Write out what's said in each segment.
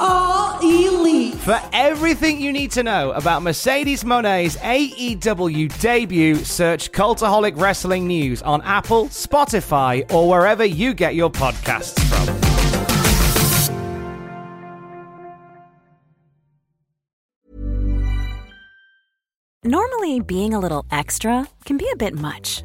are elite. For everything you need to know about Mercedes Moné's AEW debut, search Cultaholic Wrestling News on Apple, Spotify, or wherever you get your podcasts from. Normally, being a little extra can be a bit much,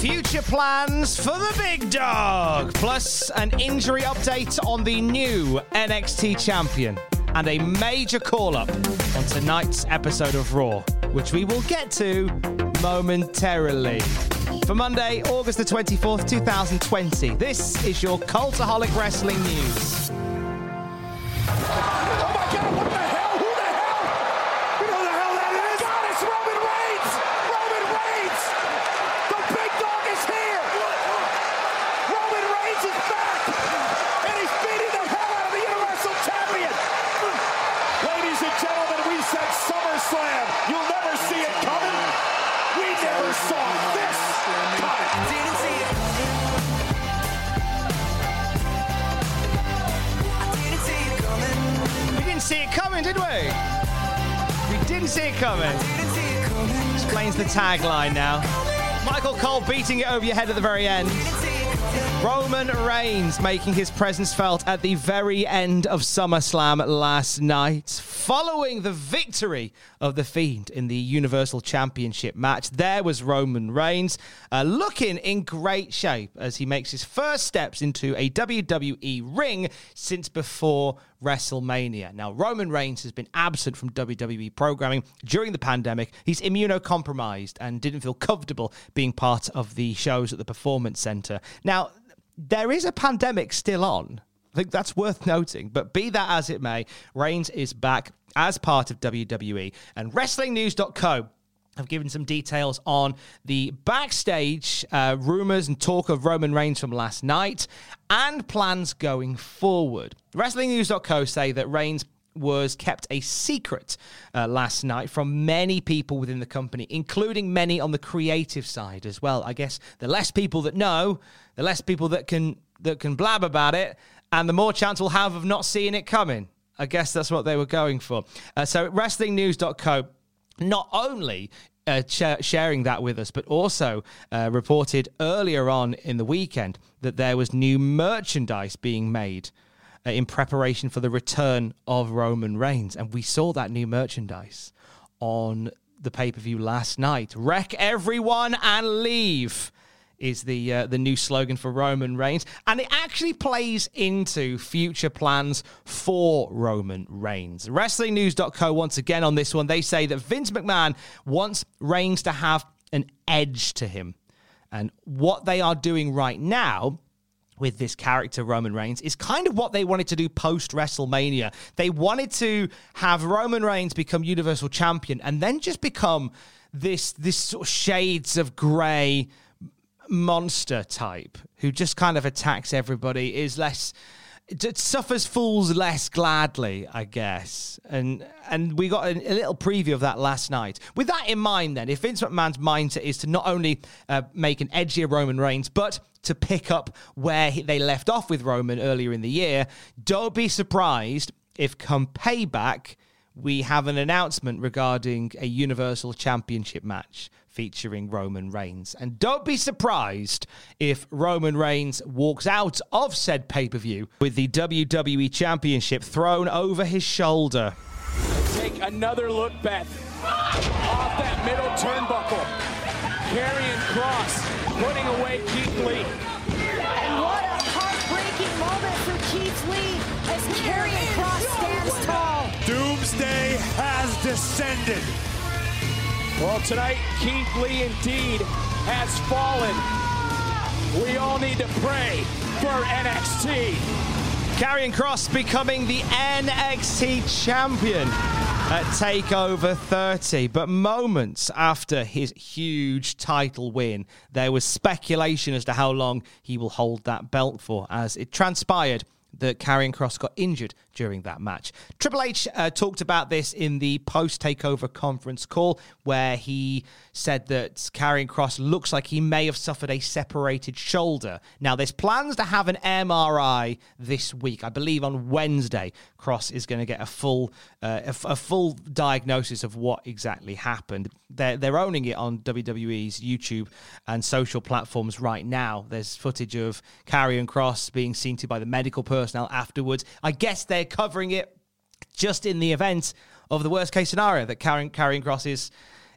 Future plans for the big dog, plus an injury update on the new NXT champion, and a major call up on tonight's episode of Raw, which we will get to momentarily. For Monday, August the 24th, 2020, this is your Cultaholic Wrestling News. Oh coming. Explains the tagline now. Michael Cole beating it over your head at the very end. Roman Reigns making his presence felt at the very end of SummerSlam last night, following the victory of The Fiend in the Universal Championship match. There was Roman Reigns uh, looking in great shape as he makes his first steps into a WWE ring since before WrestleMania. Now, Roman Reigns has been absent from WWE programming during the pandemic. He's immunocompromised and didn't feel comfortable being part of the shows at the Performance Center. Now, there is a pandemic still on. I think that's worth noting. But be that as it may, Reigns is back as part of WWE. And WrestlingNews.co have given some details on the backstage uh, rumors and talk of Roman Reigns from last night and plans going forward. WrestlingNews.co say that Reigns was kept a secret uh, last night from many people within the company, including many on the creative side as well. I guess the less people that know, the less people that can that can blab about it, and the more chance we'll have of not seeing it coming. I guess that's what they were going for. Uh, so, WrestlingNews.co not only uh, sh- sharing that with us, but also uh, reported earlier on in the weekend that there was new merchandise being made uh, in preparation for the return of Roman Reigns. And we saw that new merchandise on the pay per view last night. Wreck everyone and leave is the uh, the new slogan for Roman Reigns, and it actually plays into future plans for Roman Reigns. WrestlingNews.co once again on this one, they say that Vince McMahon wants Reigns to have an edge to him, and what they are doing right now with this character Roman Reigns is kind of what they wanted to do post WrestleMania. They wanted to have Roman Reigns become Universal Champion and then just become this this sort of shades of grey monster type who just kind of attacks everybody is less suffers fools less gladly, I guess. And and we got a, a, little preview of that last night. With that in mind, then, if Vince McMahon's mindset is to not only uh, make an edgier Roman Reigns, but to pick up where they left off with Roman earlier in the year, don't be surprised if come payback we have an announcement regarding a Universal Championship match featuring Roman Reigns. And don't be surprised if Roman Reigns walks out of said pay per view with the WWE Championship thrown over his shoulder. Take another look, Beth. Off that middle turnbuckle. Karrion Kross putting away Keith Lee. And what a heartbreaking moment for Keith Lee as Karrion Kross stands tall. Doomsday has descended. Well, tonight, Keith Lee indeed has fallen. We all need to pray for NXT. Karrion Kross becoming the NXT champion at TakeOver 30. But moments after his huge title win, there was speculation as to how long he will hold that belt for, as it transpired that Karrion Kross got injured during that match. Triple H uh, talked about this in the post takeover conference call, where he said that Karrion Kross looks like he may have suffered a separated shoulder. Now, there's plans to have an MRI this week. I believe on Wednesday, Kross is going to get a full uh, full diagnosis of what exactly happened. They're they're owning it on WWE's YouTube and social platforms right now. There's footage of Karrion Kross being seen to by the medical personnel afterwards. I guess they're covering it just in the event of the worst case scenario that Karrion, Karrion Kross is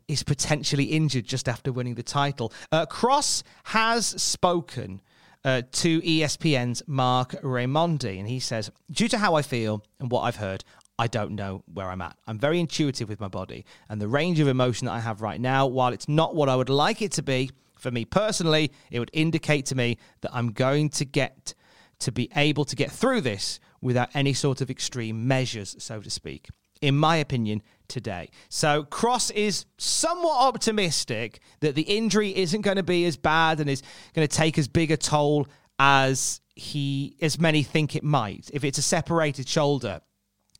is potentially injured just after winning the title. Uh, Kross has spoken uh, to ESPN's Marc Raimondi, and he says, Due to how I feel and what I've heard, I don't know where I'm at. I'm very intuitive with my body, and the range of emotion that I have right now, while it's not what I would like it to be, for me personally, it would indicate to me that I'm going to get to be able to get through this without any sort of extreme measures, so to speak. In my opinion, today. So Kross is somewhat optimistic that the injury isn't going to be as bad and is going to take as big a toll as he as many think it might. If it's a separated shoulder,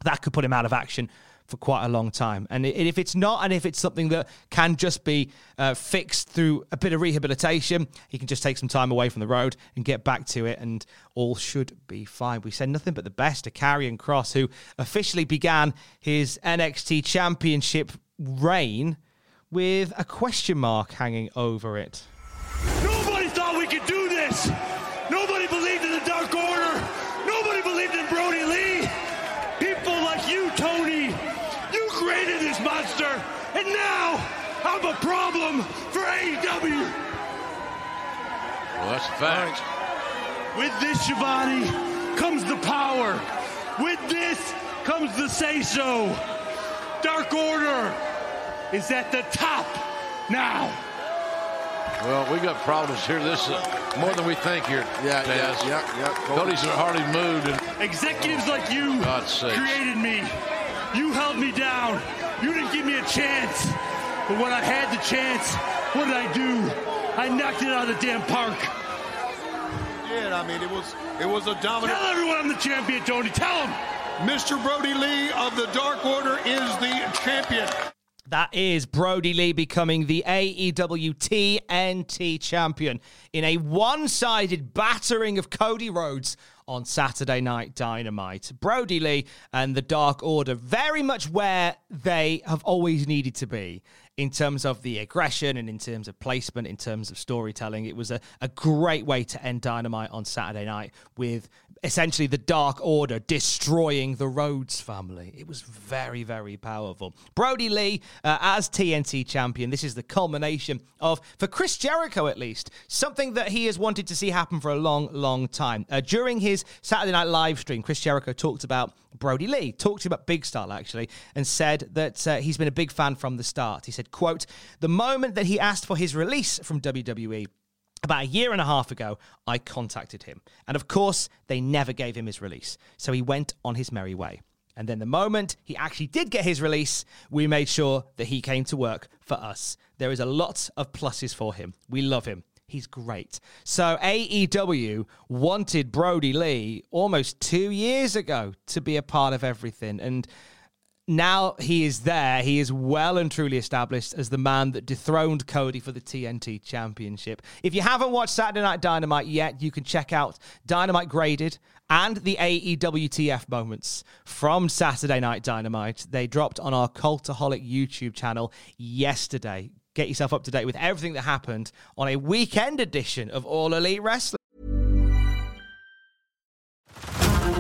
that could put him out of action for quite a long time. And if it's not, and if it's something that can just be uh, fixed through a bit of rehabilitation, he can just take some time away from the road and get back to it, and all should be fine. We said nothing but the best to Karrion Kross, who officially began his NXT Championship reign with a question mark hanging over it. Nobody thought we could do this. Nobody believed in the Dark Order. Nobody believed in Brodie Lee. People like you, Tony, you created this monster, and now I'm a problem for AEW. Well, that's a fact. With this, Schiavone, comes the power. With this comes the say so. Dark Order is at the top now. Well, we got problems here. This is more than we think here. Yeah, Taz. yeah, yeah, yeah. Cody's in a hardly mood. And Executives like you oh, created me. You held me down. You didn't give me a chance. But when I had the chance, what did I do? I knocked it out of the damn park. Yeah, I mean, it was it was a dominant. Tell everyone I'm the champion, Tony. Tell them. Mr. Brodie Lee of the Dark Order is the champion. That is Brodie Lee becoming the AEW TNT champion in a one sided battering of Cody Rhodes on Saturday Night Dynamite. Brodie Lee and the Dark Order very much where they have always needed to be in terms of the aggression and in terms of placement, in terms of storytelling. It was a, a great way to end Dynamite on Saturday night with essentially the Dark Order destroying the Rhodes family. It was very, very powerful. Brodie Lee uh, as TNT champion. This is the culmination of, for Chris Jericho at least, something that he has wanted to see happen for a long, long time. Uh, during his Saturday Night live stream, Chris Jericho talked about Brodie Lee, talked about Big Style actually, and said that uh, he's been a big fan from the start. He said, quote, the moment that he asked for his release from WWE, about a year and a half ago, I contacted him. And of course, they never gave him his release. So he went on his merry way. And then the moment he actually did get his release, we made sure that he came to work for us. There is a lot of pluses for him. We love him. He's great. So AEW wanted Brodie Lee almost two years ago to be a part of everything. And now he is there. He is well and truly established as the man that dethroned Cody for the TNT Championship. If you haven't watched Saturday Night Dynamite yet, you can check out Dynamite Graded and the AEWTF moments from Saturday Night Dynamite. They dropped on our Cultaholic YouTube channel yesterday. Get yourself up to date with everything that happened on a weekend edition of All Elite Wrestling.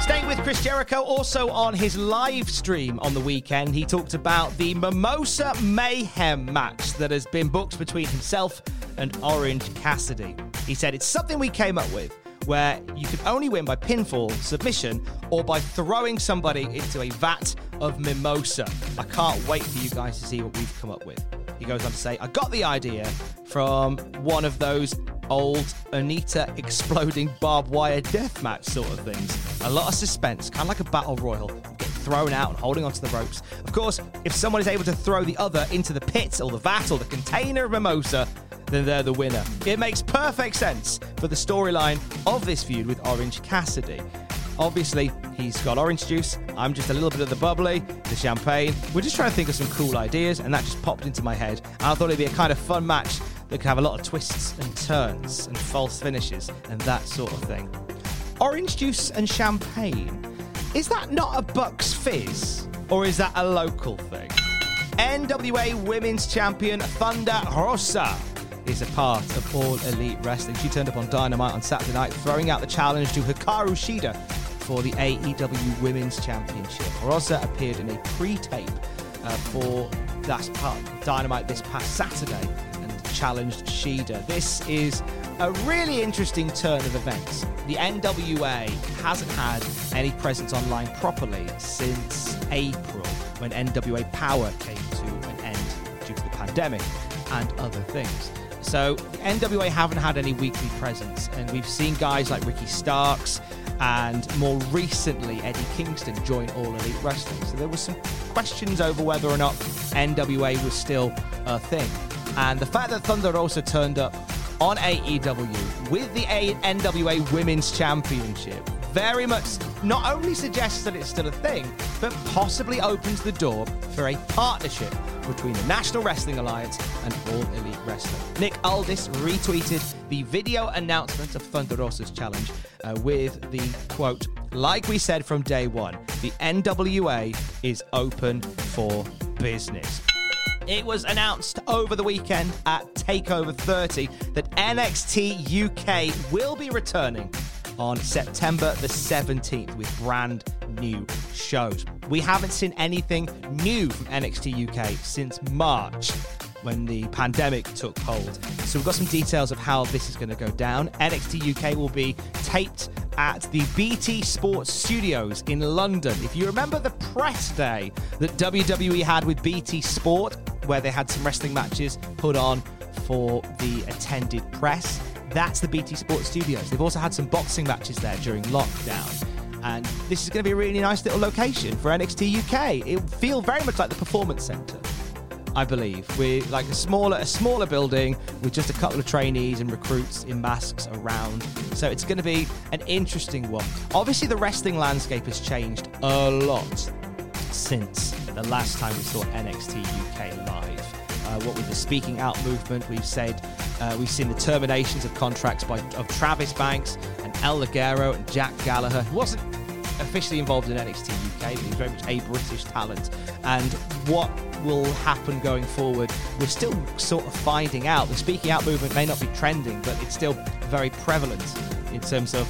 Staying with Chris Jericho, also on his live stream on the weekend, he talked about the Mimosa Mayhem match that has been booked between himself and Orange Cassidy. He said it's something we came up with where you could only win by pinfall, submission, or by throwing somebody into a vat of mimosa. I can't wait for you guys to see what we've come up with. He goes on to say, I got the idea from one of those old Onita exploding barbed wire death match sort of things. A lot of suspense, kind of like a battle royal, getting thrown out and holding onto the ropes. Of course, if someone is able to throw the other into the pit or the vat or the container of mimosa, then they're the winner. It makes perfect sense for the storyline of this feud with Orange Cassidy. Obviously, he's got orange juice. I'm just a little bit of the bubbly, the champagne. We're just trying to think of some cool ideas, and that just popped into my head. And I thought it'd be a kind of fun match that could have a lot of twists and turns and false finishes and that sort of thing. Orange juice and champagne. Is that not a Bucks fizz? Or is that a local thing? NWA Women's Champion Thunder Rosa is a part of All Elite Wrestling. She turned up on Dynamite on Saturday night, throwing out the challenge to Hikaru Shida for the AEW Women's Championship. Rosa appeared in a pre-tape uh, for that Dynamite this past Saturday and challenged Shida. This is a really interesting turn of events. The NWA hasn't had any presence online properly since April when NWA Power came to an end due to the pandemic and other things. So NWA haven't had any weekly presence, and we've seen guys like Ricky Starks and more recently Eddie Kingston joined All Elite Wrestling. So there were some questions over whether or not NWA was still a thing. And the fact that Thunder Rosa turned up on AEW with the NWA Women's Championship very much not only suggests that it's still a thing, but possibly opens the door for a partnership between the National Wrestling Alliance and All Elite Wrestling. Nick Aldis retweeted the video announcement of Thunder Rosa's challenge uh, with the quote, like we said from day one, the NWA is open for business. It was announced over the weekend at TakeOver 30 that NXT UK will be returning on September the 17th with brand new shows. We haven't seen anything new from NXT UK since March. when the pandemic took hold. So we've got some details of how this is going to go down. NXT UK will be taped at the BT Sports Studios in London. If you remember the press day that WWE had with BT Sport, where they had some wrestling matches put on for the attended press, that's the BT Sports Studios. They've also had some boxing matches there during lockdown. And this is going to be a really nice little location for NXT UK. It will feel very much like the Performance Centre. I believe. We're like a smaller, a smaller building with just a couple of trainees and recruits in masks around. So it's going to be an interesting one. Obviously, the wrestling landscape has changed a lot since the last time we saw NXT UK live. Uh, what with the speaking out movement, we've said uh, we've seen the terminations of contracts by of Travis Banks and El Ligero and Jack Gallagher, who wasn't officially involved in NXT UK, but he's very much a British talent. And what will happen going forward, we're still sort of finding out. The speaking out movement may not be trending, but it's still very prevalent in terms of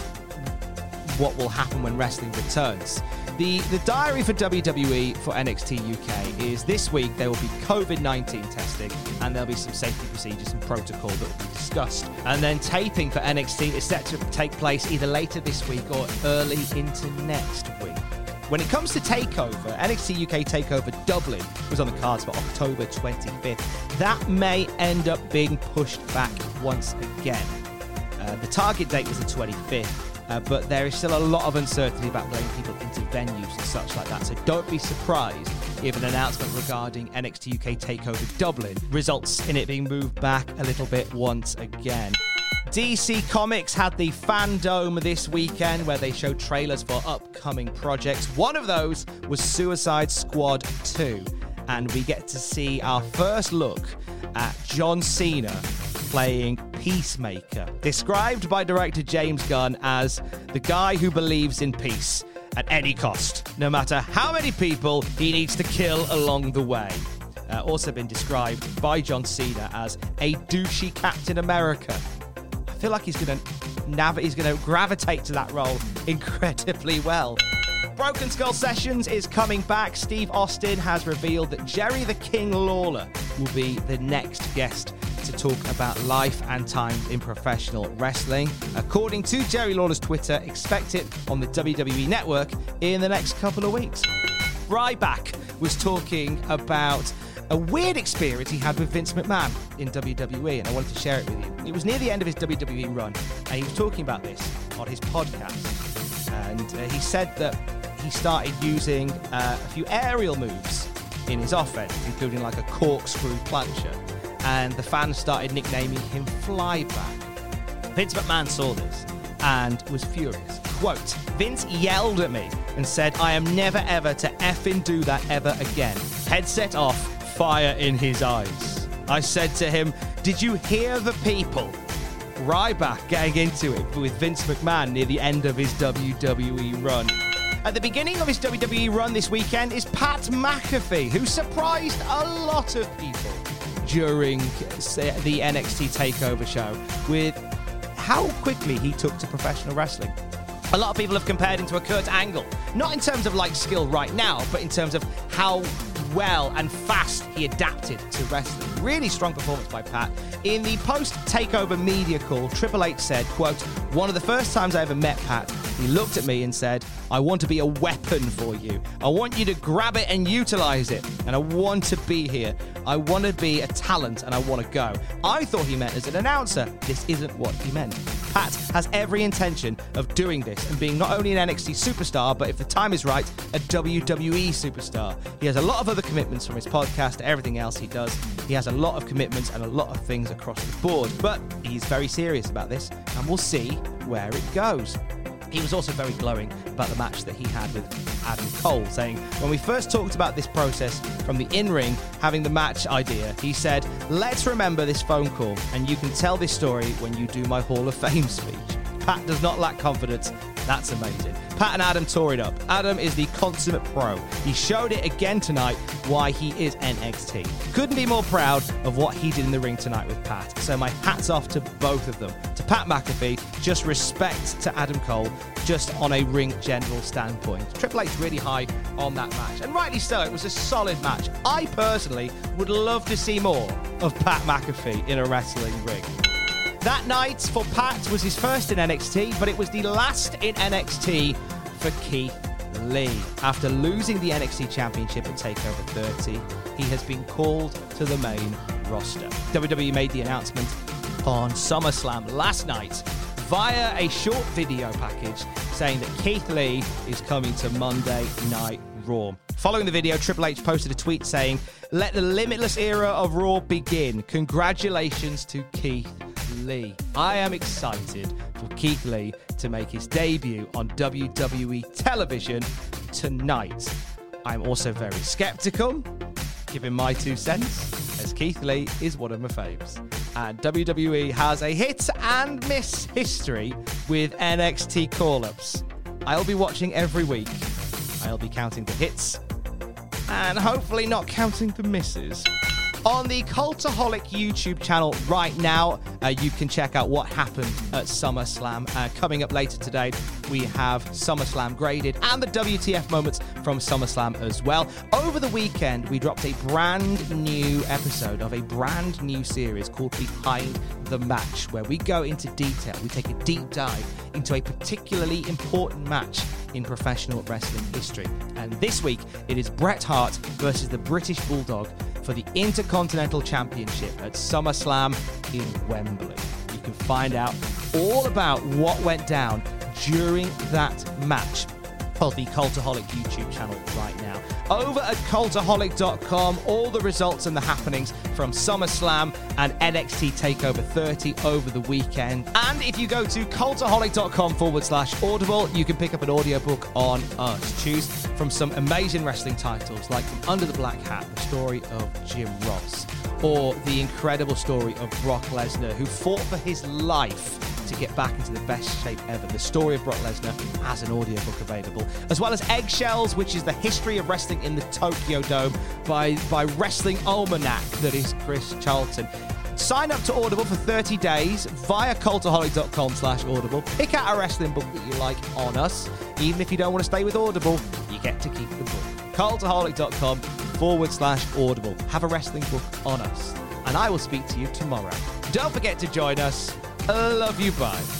what will happen when wrestling returns. The, the diary for WWE for NXT UK is this week there will be COVID 19 testing and there'll be some safety procedures and protocol that will be discussed. And then taping for NXT is set to take place either later this week or early into next week. When it comes to TakeOver, NXT UK TakeOver Dublin was on the cards for October 25th. That may end up being pushed back once again. Uh, the target date was the 25th. Uh, but there is still a lot of uncertainty about letting people into venues and such like that. So don't be surprised if an announcement regarding NXT UK Takeover Dublin results in it being moved back a little bit once again. DC Comics had the Fandome this weekend where they showed trailers for upcoming projects. One of those was Suicide Squad 2, and we get to see our first look at John Cena playing Peacemaker, described by director James Gunn as the guy who believes in peace at any cost, no matter how many people he needs to kill along the way. Uh, also been described by John Cena as a douchey Captain America. I feel like he's going to nav- he's going to gravitate to that role incredibly well. Broken Skull Sessions is coming back. Steve Austin has revealed that Jerry the King Lawler will be the next guest to talk about life and times in professional wrestling. According to Jerry Lawler's Twitter, expect it on the WWE network in the next couple of weeks. Ryback was talking about a weird experience he had with Vince McMahon in WWE, and I wanted to share it with you. It was near the end of his WWE run, and he was talking about this on his podcast. And uh, he said that he started using uh, a few aerial moves in his offense, including like a corkscrew plancha and the fans started nicknaming him Flyback. Vince McMahon saw this and was furious. Quote, Vince yelled at me and said, I am never ever to effing do that ever again. Headset off, fire in his eyes. I said to him, Did you hear the people? Ryback getting into it with Vince McMahon near the end of his WWE run. At the beginning of his WWE run this weekend is Pat McAfee, who surprised a lot of people during the NXT TakeOver show with how quickly he took to professional wrestling. A lot of people have compared him to a Kurt Angle, not in terms of like skill right now, but in terms of how well and fast he adapted to wrestling. Really strong performance by Pat. In the post takeover media call, Triple H said, quote, one of the first times I ever met Pat, he looked at me and said, I want to be a weapon for you. I want you to grab it and utilize it. And I want to be here. I want to be a talent and I want to go. I thought he meant as an announcer. This isn't what he meant. Pat has every intention of doing this and being not only an NXT superstar, but if the time is right, a WWE superstar. He has a lot of other commitments from his podcast to everything else he does. He has a lot of commitments and a lot of things across the board, but he's very serious about this, and we'll see where it goes. He was also very glowing about the match that he had with Adam Cole, saying, When we first talked about this process from the in ring, having the match idea, he said, Let's remember this phone call, and you can tell this story when you do my Hall of Fame speech. Pat does not lack confidence. That's amazing. Pat and Adam tore it up. Adam is the consummate pro. He showed it again tonight why he is NXT. Couldn't be more proud of what he did in the ring tonight with Pat. So my hats off to both of them. To Pat McAfee, just respect to Adam Cole, just on a ring general standpoint. Triple H really high on that match. And rightly so, it was a solid match. I personally would love to see more of Pat McAfee in a wrestling ring. That night for Pat was his first in NXT, but it was the last in NXT for Keith Lee. After losing the NXT Championship at TakeOver 30, he has been called to the main roster. WWE made the announcement on SummerSlam last night via a short video package saying that Keith Lee is coming to Monday Night Raw. Following the video, Triple H posted a tweet saying, Let the limitless era of Raw begin. Congratulations to Keith Lee. I am excited for Keith Lee to make his debut on WWE television tonight. I'm also very skeptical, giving my two cents, as Keith Lee is one of my faves. And WWE has a hit and miss history with NXT call ups. I'll be watching every week. I'll be counting the hits and hopefully not counting the misses. On the Cultaholic YouTube channel right now, uh, you can check out what happened at SummerSlam. Uh, coming up later today, we have SummerSlam graded and the WTF moments from SummerSlam as well. Over the weekend, we dropped a brand new episode of a brand new series called Behind the Match, where we go into detail. We take a deep dive into a particularly important match in professional wrestling history. And this week, it is Bret Hart versus the British Bulldog for the Intercontinental Championship at SummerSlam in Wembley. You can find out all about what went down during that match on the Cultaholic YouTube channel right now. Over at cultaholic.com, all the results and the happenings from SummerSlam and NXT TakeOver 30 over the weekend. And if you go to cultaholic.com forward slash audible, you can pick up an audiobook on us. Choose from some amazing wrestling titles like From Under the Black Hat, the story of Jim Ross, or the incredible story of Brock Lesnar, who fought for his life to get back into the best shape ever. The story of Brock Lesnar has an audiobook available, as well as Eggshells, which is the history of wrestling in the Tokyo Dome by, by Wrestling Almanac, that is Chris Charlton. Sign up to Audible for 30 days via cultaholic.com slash audible. Pick out a wrestling book that you like on us. Even if you don't want to stay with Audible, you get to keep the book. cultaholic.com forward slash audible. Have a wrestling book on us. And I will speak to you tomorrow. Don't forget to join us. I love you. Bye.